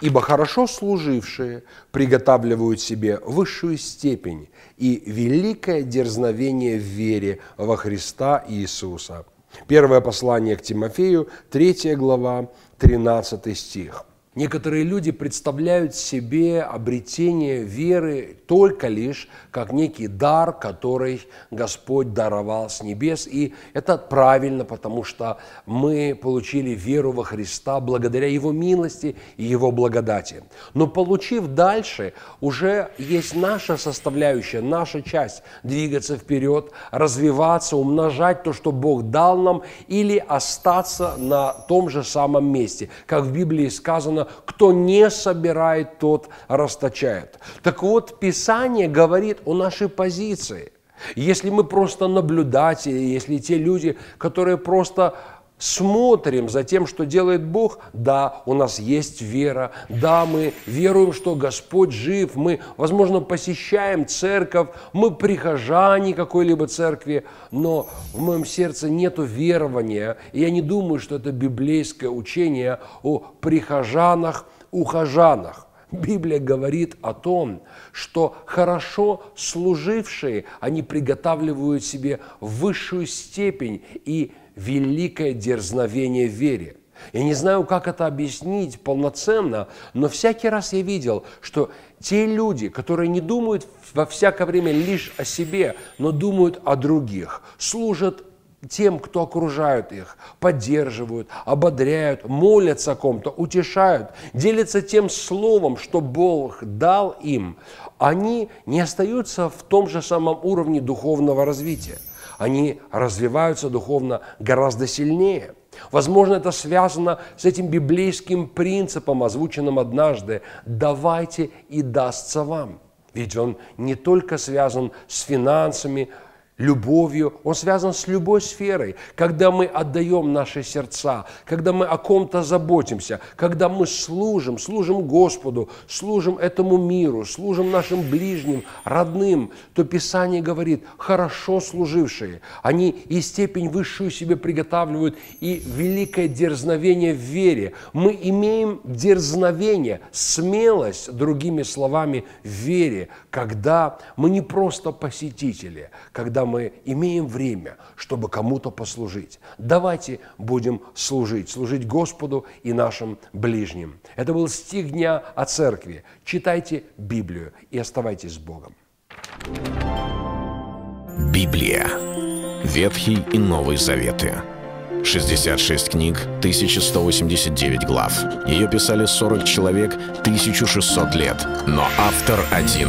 Ибо хорошо служившие приготавливают себе высшую степень и великое дерзновение в вере во Христа Иисуса. Первое послание к Тимофею, 3 глава, 13 стих. Некоторые люди представляют себе обретение веры только лишь как некий дар, который Господь даровал с небес. И это правильно, потому что мы получили веру во Христа благодаря Его милости и Его благодати. Но получив дальше, уже есть наша составляющая, наша часть двигаться вперед, развиваться, умножать то, что Бог дал нам, или остаться на том же самом месте. Как в Библии сказано, кто не собирает, тот расточает. Так вот, Писание говорит о нашей позиции. Если мы просто наблюдатели, если те люди, которые просто смотрим за тем, что делает Бог, да, у нас есть вера, да, мы веруем, что Господь жив, мы, возможно, посещаем церковь, мы прихожане какой-либо церкви, но в моем сердце нет верования, и я не думаю, что это библейское учение о прихожанах, ухожанах. Библия говорит о том, что хорошо служившие, они приготавливают себе высшую степень и великое дерзновение в вере. Я не знаю, как это объяснить полноценно, но всякий раз я видел, что те люди, которые не думают во всякое время лишь о себе, но думают о других, служат тем, кто окружают их, поддерживают, ободряют, молятся о ком-то, утешают, делятся тем словом, что Бог дал им, они не остаются в том же самом уровне духовного развития – они развиваются духовно гораздо сильнее. Возможно, это связано с этим библейским принципом, озвученным однажды «давайте и дастся вам». Ведь он не только связан с финансами, любовью, он связан с любой сферой. Когда мы отдаем наши сердца, когда мы о ком-то заботимся, когда мы служим, служим Господу, служим этому миру, служим нашим ближним, родным, то Писание говорит, хорошо служившие, они и степень высшую себе приготавливают, и великое дерзновение в вере. Мы имеем дерзновение, смелость, другими словами, в вере, когда мы не просто посетители, когда мы имеем время, чтобы кому-то послужить. Давайте будем служить, служить Господу и нашим ближним. Это был стих дня о церкви. Читайте Библию и оставайтесь с Богом. Библия. Ветхий и Новый Заветы. 66 книг, 1189 глав. Ее писали 40 человек, 1600 лет. Но автор один